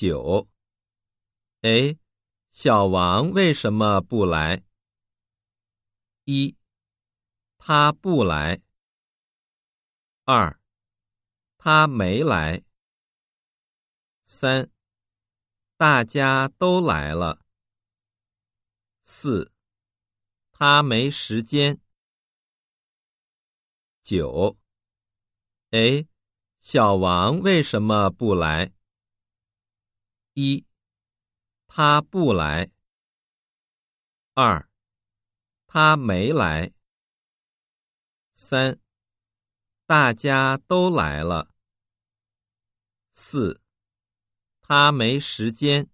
九。哎，小王为什么不来？一，他不来。二，他没来。三，大家都来了。四，他没时间。九，哎，小王为什么不来？一。他不来。二，他没来。三，大家都来了。四，他没时间。